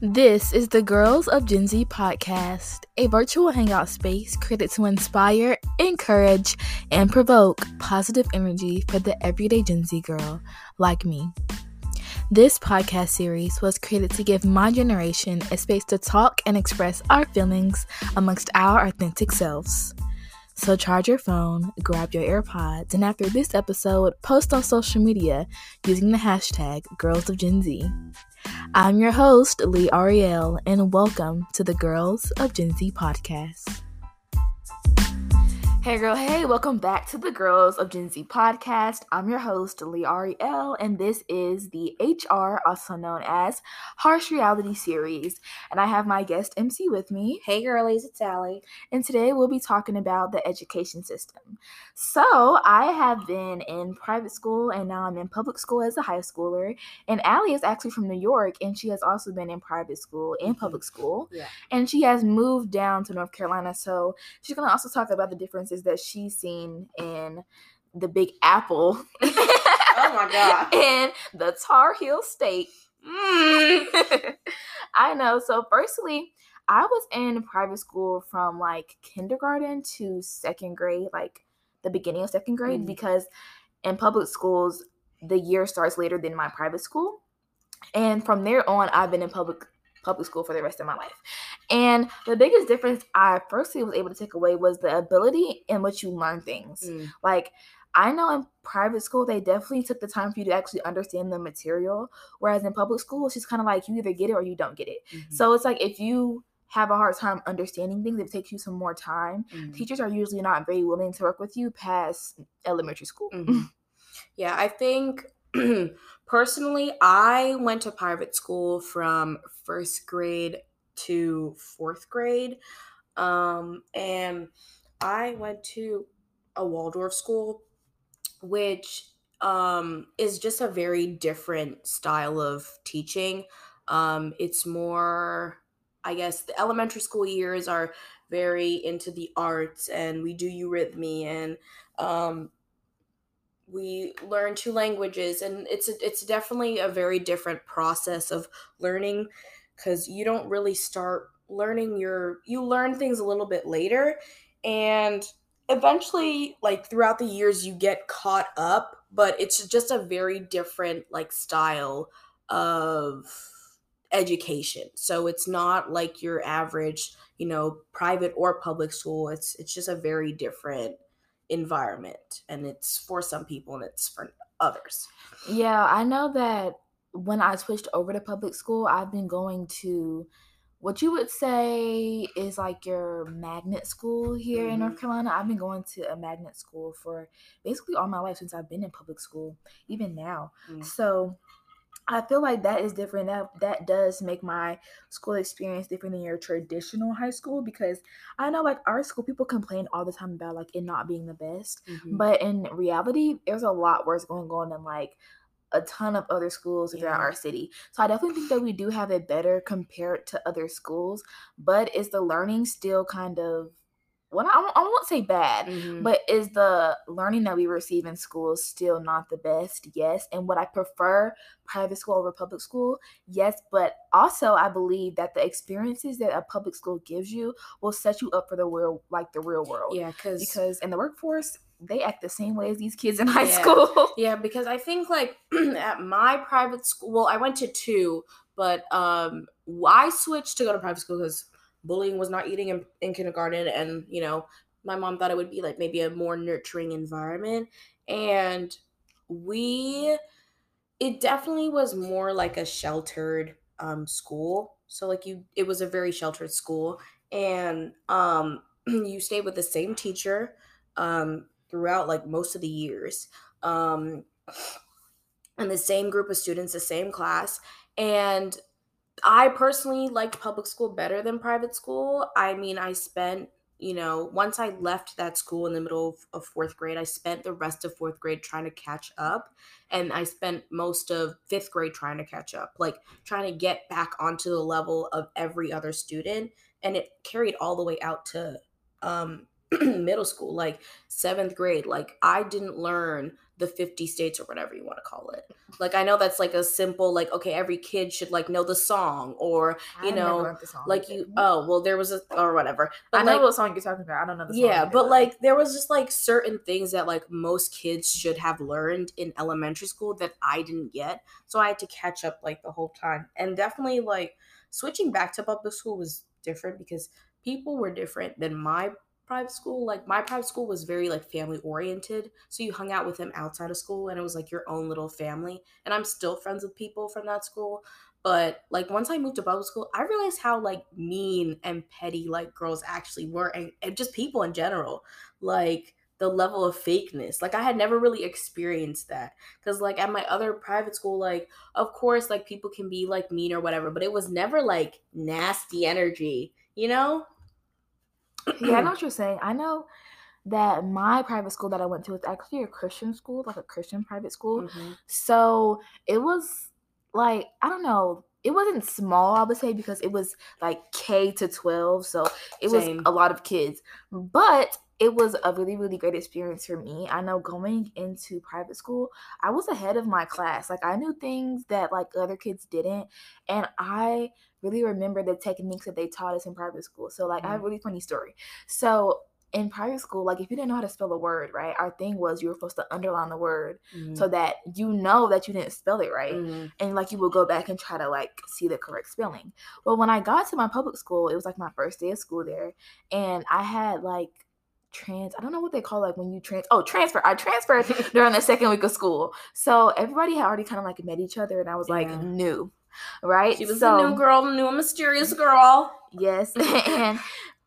This is the Girls of Gen Z podcast, a virtual hangout space created to inspire, encourage, and provoke positive energy for the everyday Gen Z girl like me. This podcast series was created to give my generation a space to talk and express our feelings amongst our authentic selves. So charge your phone, grab your AirPods, and after this episode, post on social media using the hashtag Girls of Gen Z. I'm your host, Lee Ariel, and welcome to the Girls of Gen Z podcast. Hey girl, hey, welcome back to the Girls of Gen Z podcast. I'm your host, Lee Ariel, and this is the HR, also known as Harsh Reality series. And I have my guest MC with me. Hey girlies, it's Allie. And today we'll be talking about the education system. So I have been in private school and now I'm in public school as a high schooler. And Allie is actually from New York and she has also been in private school and mm-hmm. public school. Yeah. And she has moved down to North Carolina. So she's gonna also talk about the differences that she's seen in the Big Apple. Oh my god. in the Tar Heel State. Mm. I know. So, firstly, I was in private school from like kindergarten to second grade, like the beginning of second grade, Mm. because in public schools, the year starts later than my private school. And from there on, I've been in public public school for the rest of my life. And the biggest difference I firstly was able to take away was the ability in which you learn things. Mm. Like I know in private school they definitely took the time for you to actually understand the material, whereas in public school it's just kind of like you either get it or you don't get it. Mhm. So it's like if you have a hard time understanding things, it takes you some more time. Mhm. Teachers are usually not very willing to work with you past elementary school. Mhm. Yeah, I think personally, I went to private school from first grade to fourth grade. Um, and I went to a Waldorf school, which um, is just a very different style of teaching. Um, it's more, I guess, the elementary school years are very into the arts, and we do eurythmy, and um, we learn two languages, and it's a, it's definitely a very different process of learning because you don't really start learning your you learn things a little bit later, and eventually like throughout the years you get caught up but it's just a very different like style of education. So it's not like your average you know private or public school. It's it's just a very different environment and it's for some people and it's for others Yeah, I know that when I switched over to public school, I've been going to what you would say is like your magnet school here in North Carolina. I've been going to a magnet school for basically all my life since I've been in public school, even now. Mm. So I feel like that is different. That that does make my school experience different than your traditional high school because I know like our school people complain all the time about like it not being the best. Mhm. But in reality, there's a lot worse going on in like a ton of other schools throughout our city. So I definitely think that we do have it better compared to other schools. But is the learning still kind of well, I won't, I won't say bad, Mhm. but is the learning that we receive in schools still not the best? Yes. And would I prefer private school over public school? Yes. But also, I believe that the experiences that a public school gives you will set you up for the real, like the real world yeah because because in the workforce they act the same way as these kids in high Yeah. school. Yeah, because I think like at my private school, well, I went to two, but um, I switched to go to private school because bullying was not eating in, in kindergarten, and you know, my mom thought it would be like maybe a more nurturing environment, and we, it definitely was more like a sheltered um school. So like you, it was a very sheltered school, and um, you stayed with the same teacher um throughout like most of the years um and the same group of students the same class and i personally liked public school better than private school i mean i spent you know once i left that school in the middle of, of fourth grade i spent the rest of fourth grade trying to catch up and i spent most of fifth grade trying to catch up like trying to get back onto the level of every other student and it carried all the way out to um middle school, like seventh grade. Like I didn't learn the 50 states or whatever you want to call it. Like I know that's like a simple like okay every kid should like know the song or you I know like you oh well there was a or whatever. But I know like, what song you're talking about. I don't know the song. yeah, either, but like there was just like certain things that like most kids should have learned in elementary school that I didn't get. So I had to catch up like the whole time. And definitely like switching back to public school was different because people were different than my private school. Like my private school was very like family oriented. So you hung out with them outside of school and it was like your own little family. And I'm still friends with people from that school. But like once I moved to public school, I realized how like mean and petty like girls actually were and, and just people in general. Like the level of fakeness. Like I had never really experienced that cuz like at my other private school like of course like people can be like mean or whatever, but it was never like nasty energy, you know? Yeah, I know what you're saying. I know that my private school that I went to was actually a Christian school, like a Christian private school. Mhm. So it was like I don't know. It wasn't small, I would say, because it was like K to twelve, so it Same. was a lot of kids. But it was a really, really great experience for me. I know going into private school, I was ahead of my class. Like I knew things that like other kids didn't, and I really remember the techniques that they taught us in private school. So like I have a mm-hmm. really funny story. So in private school, like if you didn't know how to spell a word, right? Our thing was you were supposed to underline the word Mhm. so that you know that you didn't spell it right. Mhm. And like you would go back and try to like see the correct spelling. But when I got to my public school, it was like my first day of school there, and I had like trans I don't know what they call like when you trans oh transfer I transferred during the second week of school. So everybody had already kind of like met each other and I was like Yeah. new. Right? She was so, the new girl, new mysterious girl. Yes. and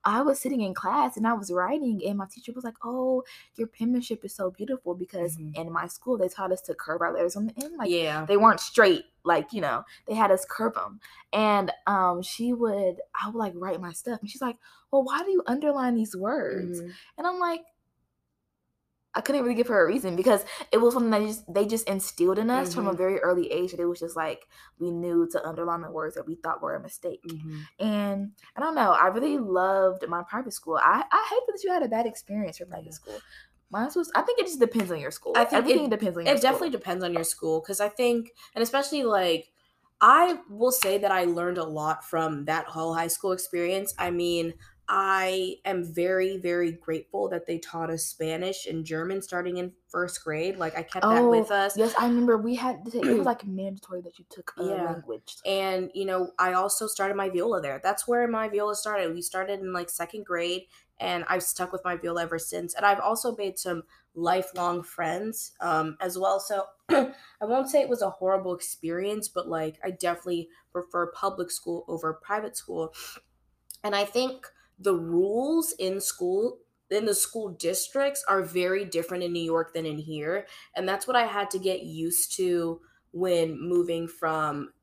I was sitting in class and I was writing, and my teacher was like, Oh, your penmanship is so beautiful because Mhm. in my school they taught us to curve our letters on the end. Like yeah. they weren't straight, like, you know, they had us curve them. And um, she would, I would like write my stuff, and she's like, Well, why do you underline these words? Mhm. And I'm like, I couldn't really give her a reason because it was something that just they just instilled in us from a Mhm. very early age that it was just like we knew to underline the words that we thought were a mistake. Mhm. And I don't know, I really loved my private school. I, I hate that you had a bad experience with private Yeah. school. Mine was I think it just depends on your school. I think everything it- depends on your It school. definitely depends on your school because I think, and especially like, I will say that I learned a lot from that whole high school experience. I mean, I am very, very grateful that they taught us Spanish and German starting in first grade. Like, I kept that with us. Yes, I remember we had it was like mandatory that you took a Yeah. language. And, you know, I also started my viola there. That's where my viola started. We started in like second grade, and I've stuck with my viola ever since. And I've also made some lifelong friends um, as well. So I won't say it was a horrible experience, but like I definitely prefer public school over private school. And I think the rules in school in the school districts are very different in New York than in here. And that's what I had to get used to when moving from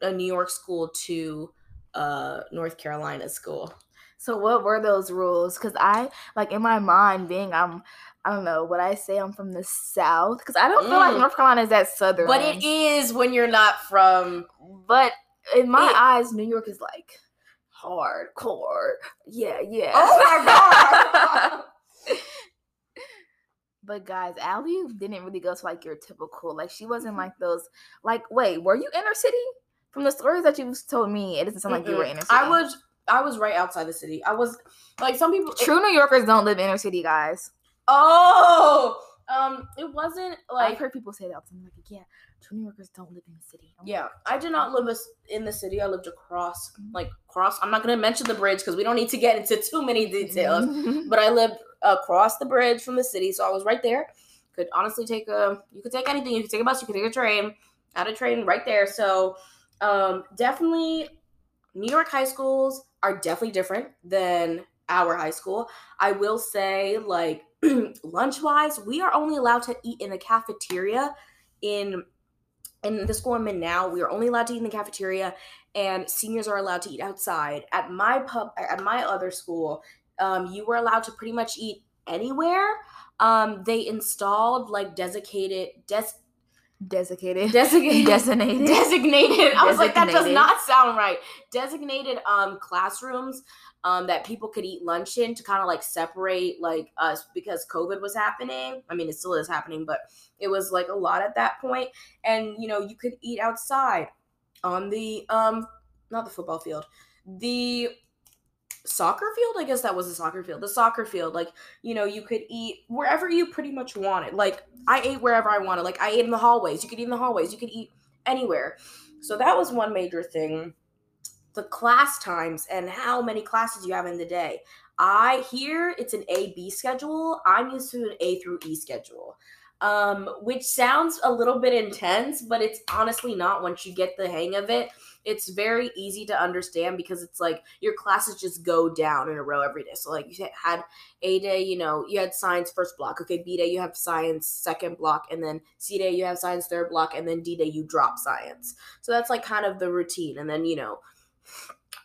a New York school to uh North Carolina school. So what were those rules? Because I like in my mind being I'm I don't know what I say I'm from the south because I don't feel like Mm. North Carolina is that southern. But it is when you're not from But in my It- eyes, New York is like hardcore. Yeah, yeah. Oh my god. But guys, Allie didn't really go to like your typical. Like she wasn't like those. Like, wait, were you inner city? From the stories that you told me, it doesn't sound like you were Mm-mm. inner city. I was I was right outside the city. I was like some people True New Yorkers don't live inner city, guys. Oh, um, it wasn't like I've heard people say that. time, like, yeah, true New Yorkers don't live in the city. I'm yeah. I did not live in the city. I lived across, like cross. I'm not gonna mention the bridge because we don't need to get into too many details. But I lived across the bridge from the city, so I was right there. Could honestly take a. You could take anything. You could take a bus. You could take a train. Had a train right there. So, um, definitely, New York high schools are definitely different than our high school. I will say, like lunch wise, we are only allowed to eat in the cafeteria in in the school I'm in now. We are only allowed to eat in the cafeteria, and seniors are allowed to eat outside. At my pub, at my other school, um, you were allowed to pretty much eat anywhere. Um, they installed like designated des- Designated. Designated. Designated. designated. I was like, that does not sound right. Designated um classrooms um that people could eat lunch in to kind of like separate like us because COVID was happening. I mean, it still is happening, but it was like a lot at that point. And you know, you could eat outside on the um not the football field, the soccer field. I guess that was the soccer field. The soccer field, like you know, you could eat wherever you pretty much wanted. Like I ate wherever I wanted. Like I ate in the hallways. You could eat in the hallways. You could eat anywhere. So that was one major thing. The class times and how many classes you have in the day. I here it's an A B schedule. I'm used to an A through E schedule. Um, which sounds a little bit intense, but it's honestly not once you get the hang of it. It's very easy to understand because it's like your classes just go down in a row every day. So like you had A day, you know, you had science first block. Okay, B day you have science second block, and then C day you have science third block, and then D day you drop science. So that's like kind of the routine. And then, you know,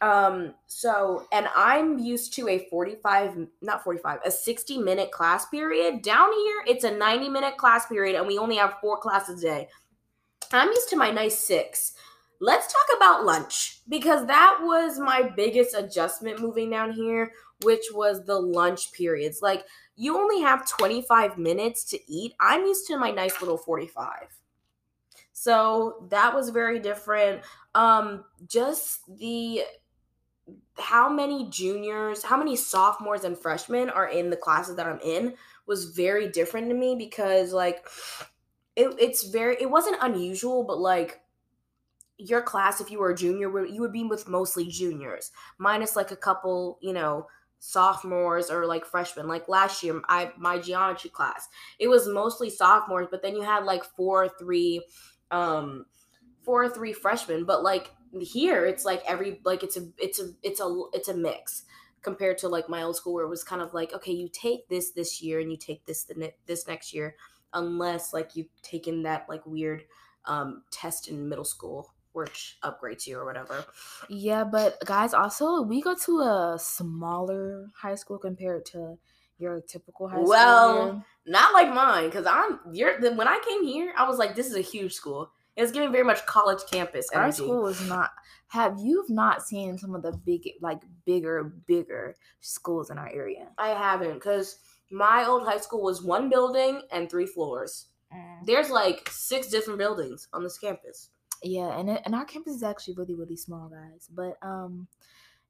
um, so and I'm used to a 45, not 45, a 60 minute class period. Down here, it's a 90 minute class period, and we only have four classes a day. I'm used to my nice six. Let's talk about lunch because that was my biggest adjustment moving down here, which was the lunch periods. Like, you only have 25 minutes to eat. I'm used to my nice little 45. So that was very different. Um, just the how many juniors, how many sophomores and freshmen are in the classes that I'm in was very different to me because like it, it's very it wasn't unusual, but like your class, if you were a junior, you would be with mostly juniors, minus like a couple, you know, sophomores or like freshmen. Like last year, I my geometry class, it was mostly sophomores, but then you had like four or three, um, four or three freshmen. But like here, it's like every like it's a it's a it's a it's a mix compared to like my old school where it was kind of like okay, you take this this year and you take this the ne- this next year, unless like you've taken that like weird um test in middle school which upgrades you or whatever. Yeah, but guys, also we go to a smaller high school compared to your typical high school. Well, here. Not like mine, because I'm you're the, when I came here, I was like, this is a huge school. It was giving very much college campus our energy. school is not. Have you've not seen some of the big, like bigger, bigger schools in our area? I haven't, because my old high school was one building and three floors. There's like six different buildings on this campus. Yeah, and it, and our campus is actually really really small, guys. But um,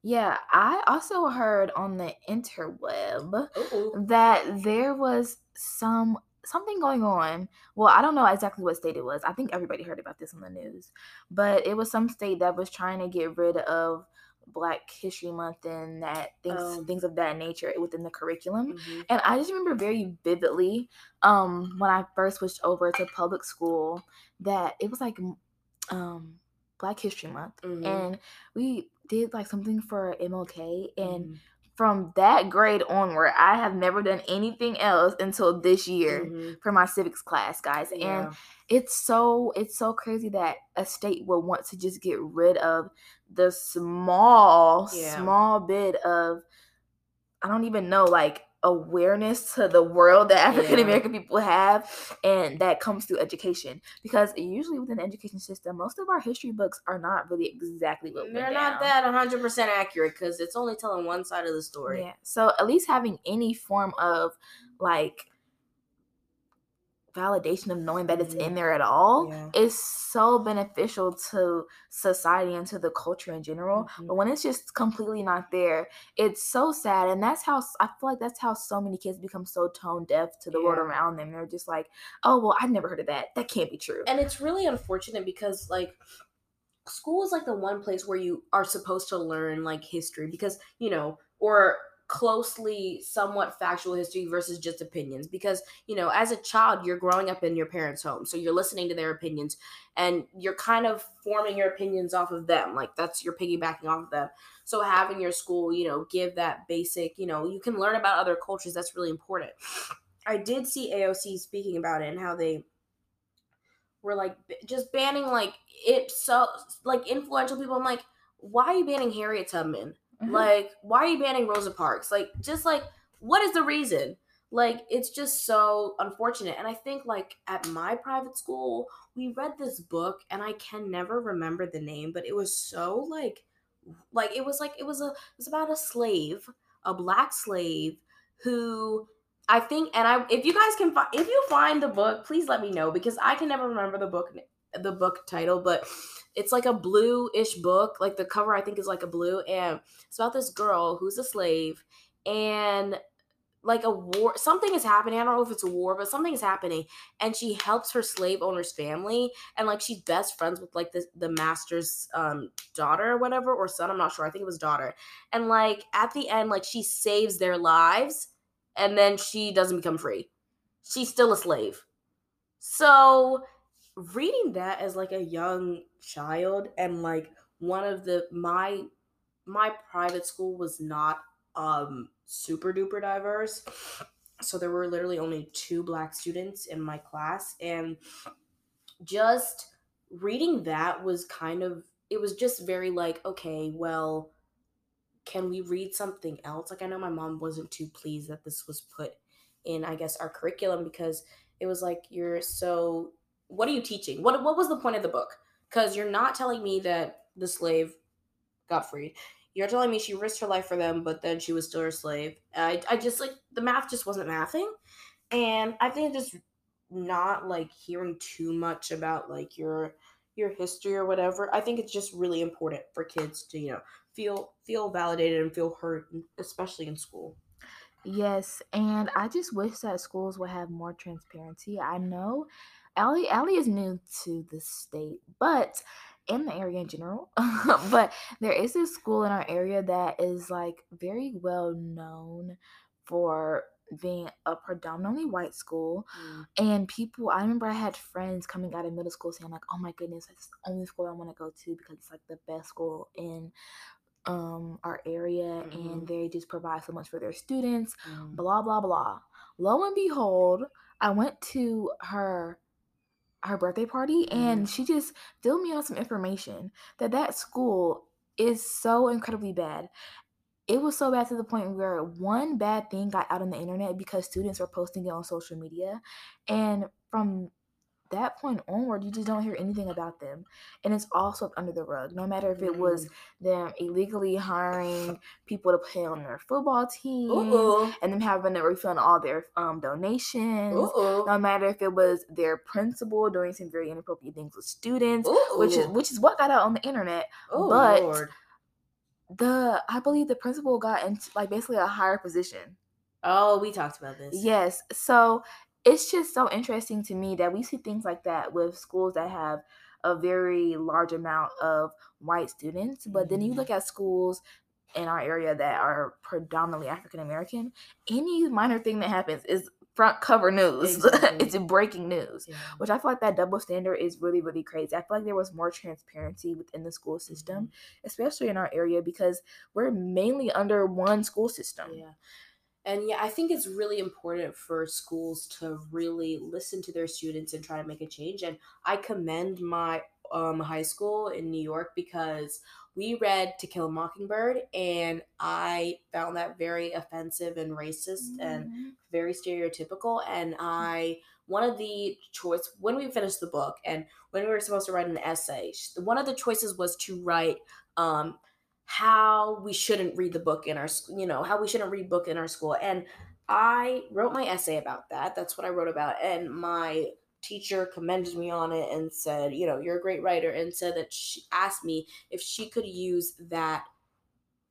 yeah, I also heard on the interweb Ooh. that there was some something going on. Well, I don't know exactly what state it was. I think everybody heard about this on the news, but it was some state that was trying to get rid of Black History Month and that things Oh. things of that nature within the curriculum. Mhm. And I just remember very vividly um, when I first switched over to public school that it was like um, Black History Month, Mhm. and we did like something for MLK. And Mhm. from that grade onward, I have never done anything else until this year Mhm. for my civics class, guys. Yeah. And it's so it's so crazy that a state will want to just get rid of the small Yeah. small bit of I don't even know like awareness to the world that African American people have and that comes through education because usually within the education system most of our history books are not really exactly what They're not that 100% accurate because it's only telling one side of the story. Yeah. So at least having any form of like validation of knowing that it's Mhm. in there at all Yeah. is so beneficial to society and to the culture in general. Mhm. But when it's just completely not there, it's so sad. And that's how I feel like that's how so many kids become so tone deaf to the world around them. They're just like, oh, well, I've never heard of that. That can't be true. and it's really unfortunate because like school is like the one place where you are supposed to learn like history because you know or closely somewhat factual history versus just opinions because you know as a child you're growing up in your parents home so you're listening to their opinions and you're kind of forming your opinions off of them like that's you're piggybacking off of them so having your school you know give that basic you know you can learn about other cultures that's really important i did see aoc speaking about it and how they were like just banning like it so like influential people. I'm like, why are you banning Harriet Tubman? Mhm. Like, why are you banning Rosa Parks? Like, just like, what is the reason? like it's just so unfortunate and i think like at my private school we read this book and i can never remember the name but it was so like like it was like it was a it was about a slave a black slave who i think and i if you guys can find if you find the book please let me know because i can never remember the book the book title but it's like a blue-ish book like the cover i think is like a blue and it's about this girl who's a slave and like a war something is happening i don't know if it's a war but something is happening and she helps her slave owner's family and like she's best friends with like the, the master's um daughter or whatever or son i'm not sure i think it was daughter and like at the end like she saves their lives and then she doesn't become free. She's still a slave. So reading that as like a young child and like one of the my my private school was not um super duper diverse. So there were literally only two black students in my class and just reading that was kind of it was just very like okay, well can we read something else? Like I know my mom wasn't too pleased that this was put in I guess our curriculum because it was like you're so what are you teaching? What what was the point of the book? Cuz you're not telling me that the slave got freed. You're telling me she risked her life for them, but then she was still her slave. I, I just like the math just wasn't mathing, and I think just not like hearing too much about like your your history or whatever. I think it's just really important for kids to you know feel feel validated and feel heard, especially in school. Yes, and I just wish that schools would have more transparency. I know Allie Allie is new to the state, but in the area in general. but there is this school in our area that is like very well known for being a predominantly white school mm. and people i remember i had friends coming out of middle school saying like oh my goodness that's the only school i want to go to because it's like the best school in um our area mm-hmm. and they just provide so much for their students mm. blah blah blah lo and behold i went to her her birthday party mm-hmm. and she just filled me on some information that that school is so incredibly bad it was so bad to the point where one bad thing got out on the internet because students were posting it on social media and from that point onward, you just don't hear anything about them. And it's all swept under the rug. No matter if it was mm. them illegally hiring people to play on their football team Ooh. and them having to refund all their um, donations. Ooh. No matter if it was their principal doing some very inappropriate things with students, Ooh. which is which is what got out on the internet. Oh, but Lord. the I believe the principal got into like basically a higher position. Oh, we talked about this. Yes. So it's just so interesting to me that we see things like that with schools that have a very large amount of white students. But then you mm-hmm. look at schools in our area that are predominantly African American, any minor thing that happens is front cover news. Exactly. it's breaking news, yeah. which I feel like that double standard is really, really crazy. I feel like there was more transparency within the school system, mm-hmm. especially in our area, because we're mainly under one school system. Yeah. And yeah, I think it's really important for schools to really listen to their students and try to make a change. And I commend my um, high school in New York because we read To Kill a Mockingbird, and I found that very offensive and racist mm-hmm. and very stereotypical. And I one of the choice when we finished the book and when we were supposed to write an essay, one of the choices was to write um, how we shouldn't read the book in our you know how we shouldn't read book in our school and i wrote my essay about that that's what i wrote about and my teacher commended me on it and said you know you're a great writer and said that she asked me if she could use that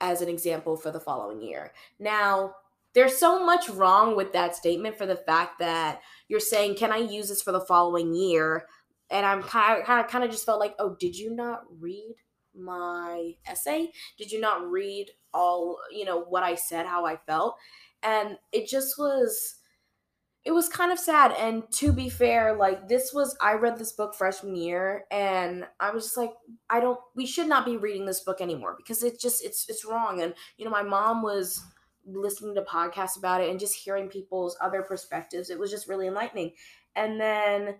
as an example for the following year. Now there's so much wrong with that statement for the fact that you're saying can i use this for the following year? and i'm kind of kind of just felt like oh did you not read my essay? Did you not read all, you know, what I said, how I felt? And it just was it was kind of sad and to be fair like this was i read this book freshman year and i was just like i don't we should not be reading this book anymore because it just it's it's wrong and you know my mom was listening to podcasts about it and just hearing people's other perspectives it was just really enlightening and then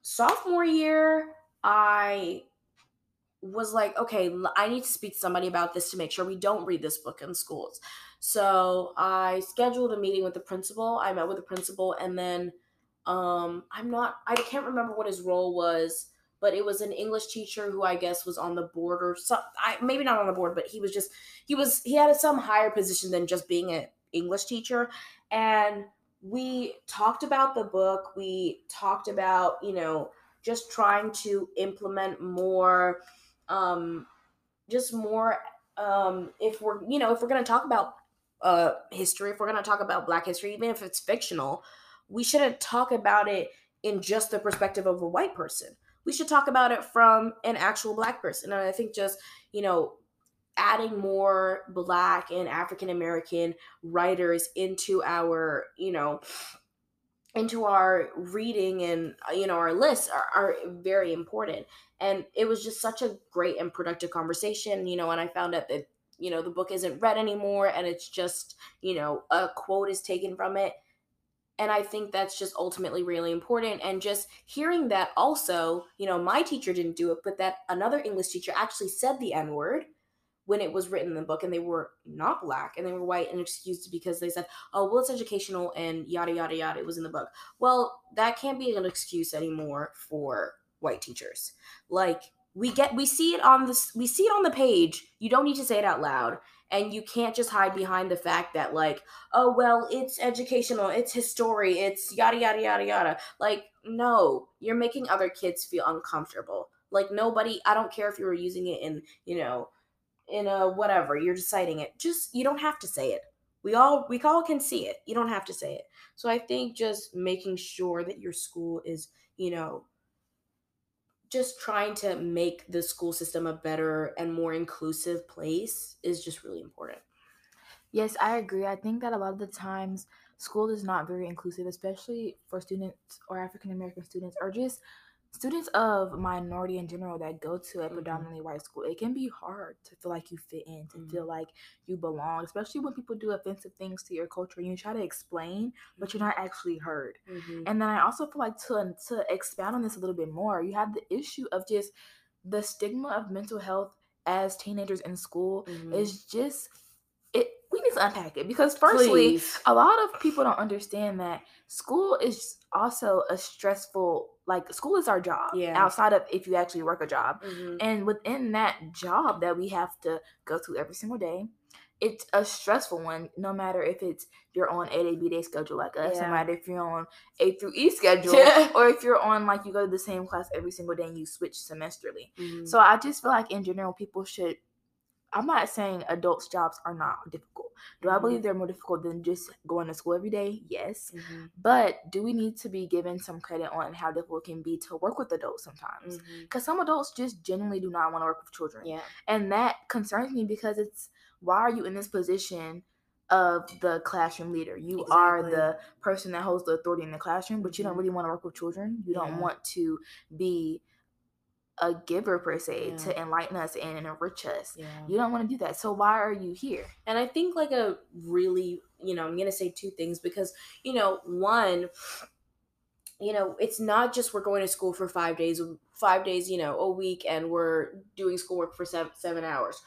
sophomore year i was like, okay, I need to speak to somebody about this to make sure we don't read this book in schools. So I scheduled a meeting with the principal. I met with the principal, and then um, I'm not. I can't remember what his role was, but it was an English teacher who I guess was on the board or some. I maybe not on the board, but he was just he was he had some higher position than just being an English teacher, and we talked about the book. We talked about you know just trying to implement more um just more um if we're you know if we're going to talk about uh history if we're going to talk about black history even if it's fictional we shouldn't talk about it in just the perspective of a white person. We should talk about it from an actual black person and i think just you know adding more black and african american writers into our you know into our reading and uh, you know our lists are, are very important. And it was just such a great and productive conversation you know and i found out that you know the book isn't read anymore and it's just you know a quote is taken from it. And i think that's just ultimately really important. And just hearing that also you know my teacher didn't do it but that another english teacher actually said the n word when it was written in the book and they were not black and they were white and excused because they said, oh, well, it's educational and yada, yada, yada. It was in the book. Well, that can't be an excuse anymore for white teachers. Like, we get we see it on this we see it on the page you don't need to say it out loud and you can't just hide behind the fact that like oh well it's educational it's history it's yada yada yada yada like no you're making other kids feel uncomfortable like nobody i don't care if you were using it in you know in a whatever you're deciding it just you don't have to say it. We all we all can see it you don't have to say it. So i think just making sure that your school is you know just trying to make the school system a better and more inclusive place is just really important. Yes i agree. I think that a lot of the times school is not very inclusive especially for students or african american students or just students of minority in general that go to a mm-hmm. predominantly white school, it can be hard to feel like you fit in, to mm-hmm. feel like you belong, especially when people do offensive things to your culture and you try to explain, but you're not actually heard. Mm-hmm. And then I also feel like to to expound on this a little bit more, you have the issue of just the stigma of mental health as teenagers in school mm-hmm. is just it we need to unpack it because firstly Please. a lot of people don't understand that school is also a stressful like school is our job yeah outside of if you actually work a job mm-hmm. and within that job that we have to go to every single day it's a stressful one no matter if it's you're on a day b day schedule like us yeah. no matter if you're on a through e schedule or if you're on like you go to the same class every single day and you switch semesterly mm-hmm. so i just feel like in general people should I'm not saying adults' jobs are not difficult. Do mm-hmm. I believe they're more difficult than just going to school every day? Yes. Mm-hmm. But do we need to be given some credit on how difficult it can be to work with adults sometimes? Because mm-hmm. some adults just genuinely do not want to work with children. Yeah. And that concerns me because it's why are you in this position of the classroom leader? You exactly. are the person that holds the authority in the classroom, but you don't mm-hmm. really want to work with children. You yeah. don't want to be a giver per se yeah. to enlighten us and enrich us. Yeah. You don't want to do that. So why are you here? And I think like a really, you know, I'm going to say two things because, you know, one you know, it's not just we're going to school for 5 days, 5 days, you know, a week and we're doing schoolwork for 7 7 hours.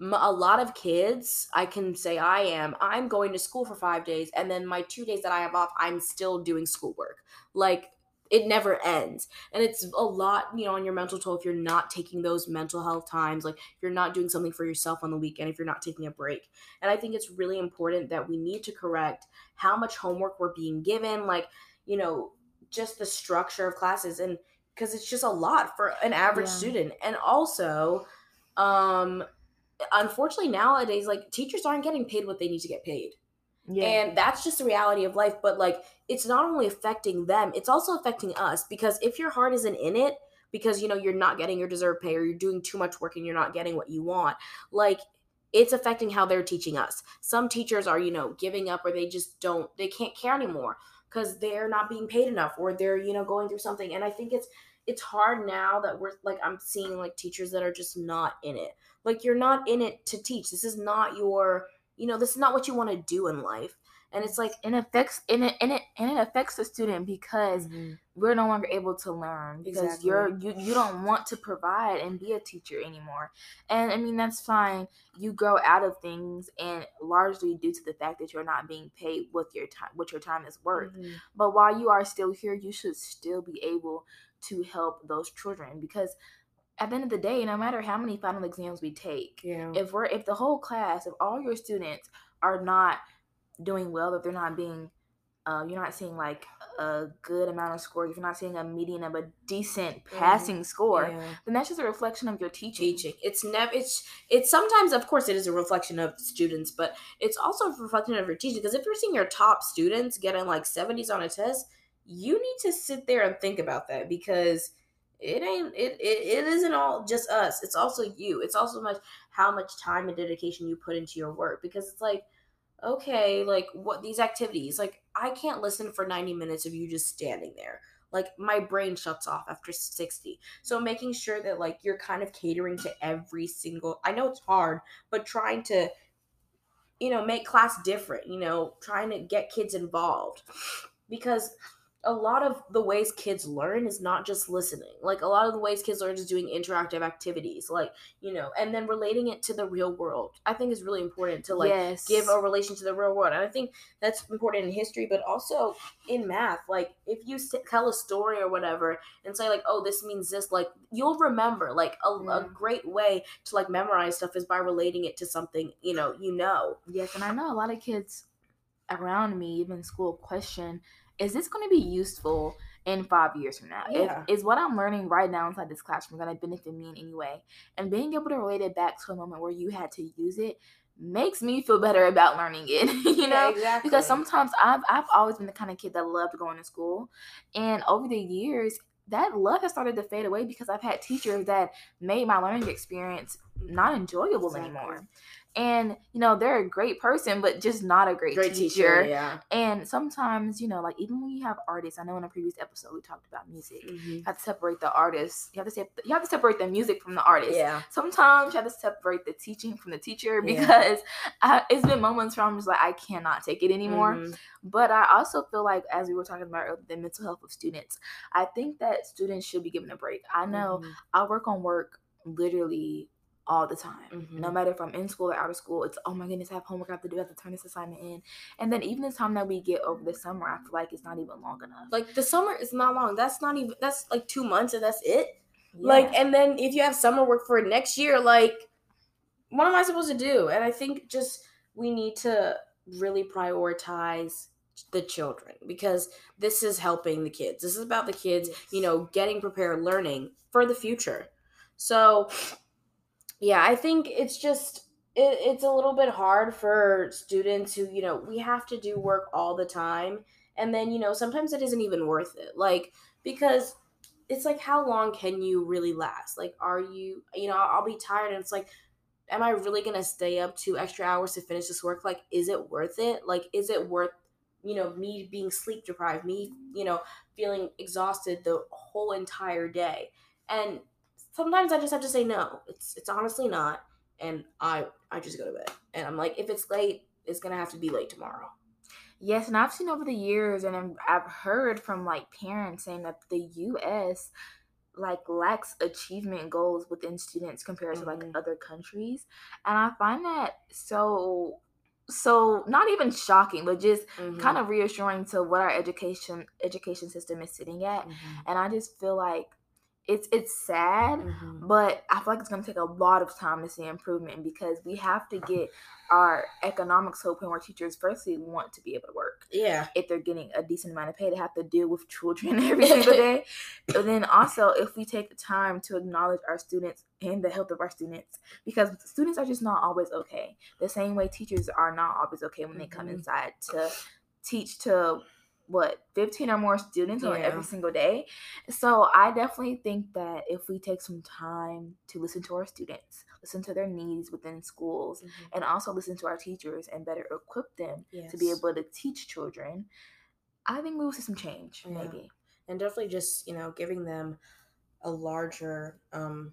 A lot of kids, I can say I am, I'm going to school for 5 days and then my 2 days that I have off, I'm still doing schoolwork. Like it never ends. And it's a lot you know on your mental toll if you're not taking those mental health times like if you're not doing something for yourself on the weekend if you're not taking a break. And i think it's really important that we need to correct how much homework we're being given like you know just the structure of classes. And because it's just a lot for an average yeah. student. And also um unfortunately nowadays like teachers aren't getting paid what they need to get paid yeah. And that's just the reality of life. But like, it's not only affecting them, it's also affecting us because if your heart isn't in it, because you know you're not getting your deserved pay or you're doing too much work and you're not getting what you want, like it's affecting how they're teaching us. Some teachers are, you know, giving up or they just don't, they can't care anymore because they're not being paid enough or they're, you know, going through something. And I think it's, it's hard now that we're like I'm seeing like teachers that are just not in it. Like you're not in it to teach. This is not your you know, this is not what you want to do in life. and it's like it affects and it and it and it affects the student because mm-hmm. we're no longer able to learn because exactly. you're you, you don't want to provide and be a teacher anymore and i mean that's fine you grow out of things and largely due to the fact that you're not being paid with your time what your time is worth mm-hmm. but while you are still here you should still be able to help those children because at the end of the day, no matter how many final exams we take, yeah. if we're if the whole class, if all your students are not doing well, if they're not being, uh, you're not seeing like a good amount of score, if you're not seeing a median of a decent mm-hmm. passing score, yeah. then that's just a reflection of your teaching. Teaching. It's never. It's it's sometimes, of course, it is a reflection of students, but it's also a reflection of your teaching. Because if you're seeing your top students getting like 70s on a test, you need to sit there and think about that because it ain't it, it it isn't all just us it's also you it's also much how much time and dedication you put into your work because it's like okay, like what these activities, like I can't listen for 90 minutes of you just standing there. Like my brain shuts off after 60. So making sure that like you're kind of catering to every single I know it's hard, but trying to you know, make class different, you know, trying to get kids involved. Because a lot of the ways kids learn is not just listening. Like a lot of the ways kids learn is doing interactive activities, like you know, and then relating it to the real world. I think is really important to like yes. give a relation to the real world, and I think that's important in history, but also in math. Like if you tell a story or whatever and say like, oh, this means this, like you'll remember. Like a, mm. a great way to like memorize stuff is by relating it to something you know you know. Yes, and I know a lot of kids around me, even school, question is this going to be useful in five years from now? Yeah. If, is what I'm learning right now inside this classroom going to benefit me in any way? And being able to relate it back to a moment where you had to use it makes me feel better about learning it you know yeah, exactly. because sometimes I've I've always been the kind of kid that loved going to school and over the years that love has started to fade away because I've had teachers that made my learning experience not enjoyable anymore and you know they're a great person but just not a great, great teacher. teacher. yeah and sometimes you know like even when you have artists i know in a previous episode we talked about music mm-hmm. you have to separate the artists. you have to say you have to separate the music from the artist yeah sometimes you have to separate the teaching from the teacher because yeah. I, it's been moments where i'm just like i cannot take it anymore mm-hmm. but i also feel like as we were talking about the mental health of students i think that students should be given a break i know mm-hmm. i work on work literally all the time. Mm-hmm. No matter if I'm in school or out of school, it's oh my goodness, I have homework I have to do, I have to turn this assignment in. And then even the time that we get over the summer, I feel like it's not even long enough. Like the summer is not long. That's not even that's like two months and that's it. Yeah. Like and then if you have summer work for next year, like what am I supposed to do? And I think just we need to really prioritize the children because this is helping the kids. This is about the kids, you know, getting prepared, learning for the future. So yeah, I think it's just it, it's a little bit hard for students who you know we have to do work all the time, and then you know sometimes it isn't even worth it. Like because it's like how long can you really last? Like are you you know I'll be tired and it's like am I really gonna stay up two extra hours to finish this work? Like is it worth it? Like is it worth you know me being sleep deprived, me you know feeling exhausted the whole entire day? And sometimes I just have to say no. It's it's honestly not, and I I just go to bed. And I'm like, if it's late, it's gonna have to be late tomorrow. Yes, and I've seen over the years, and I've heard from like parents saying that the U.S. like lacks achievement goals within students compared mm-hmm. to like mm-hmm. other countries, and I find that so so not even shocking but just mm-hmm. kind of reassuring to what our education education system is sitting at mm-hmm. and i just feel like it's it's sad, mm-hmm. but I feel like it's gonna take a lot of time to see improvement because we have to get our economics to point where teachers firstly want to be able to work. Yeah. If they're getting a decent amount of pay, they have to deal with children every single day. but then also if we take the time to acknowledge our students and the health of our students, because students are just not always okay. The same way teachers are not always okay when they come mm-hmm. inside to teach to what 15 or more students yeah. on every single day so i definitely think that if we take some time to listen to our students listen to their needs within schools mm-hmm. and also listen to our teachers and better equip them yes. to be able to teach children i think we will see some change yeah. maybe and definitely just you know giving them a larger um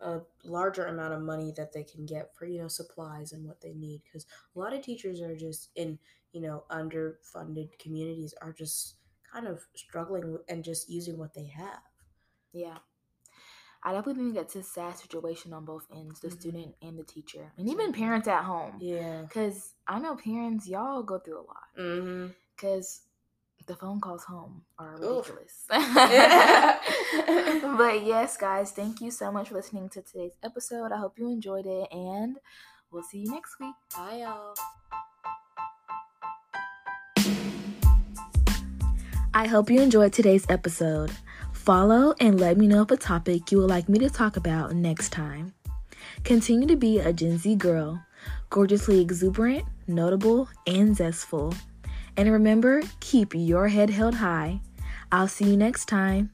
a larger amount of money that they can get for you know supplies and what they need because a lot of teachers are just in you know, underfunded communities are just kind of struggling and just using what they have. Yeah. I definitely think that's a sad situation on both ends, the mm-hmm. student and the teacher, and even parents at home. Yeah. Because I know parents, y'all go through a lot. Because mm-hmm. The phone calls home are ridiculous. but yes, guys, thank you so much for listening to today's episode. I hope you enjoyed it, and we'll see you next week. Bye, y'all. I hope you enjoyed today's episode. Follow and let me know if a topic you would like me to talk about next time. Continue to be a Gen Z girl, gorgeously exuberant, notable, and zestful. And remember, keep your head held high. I'll see you next time.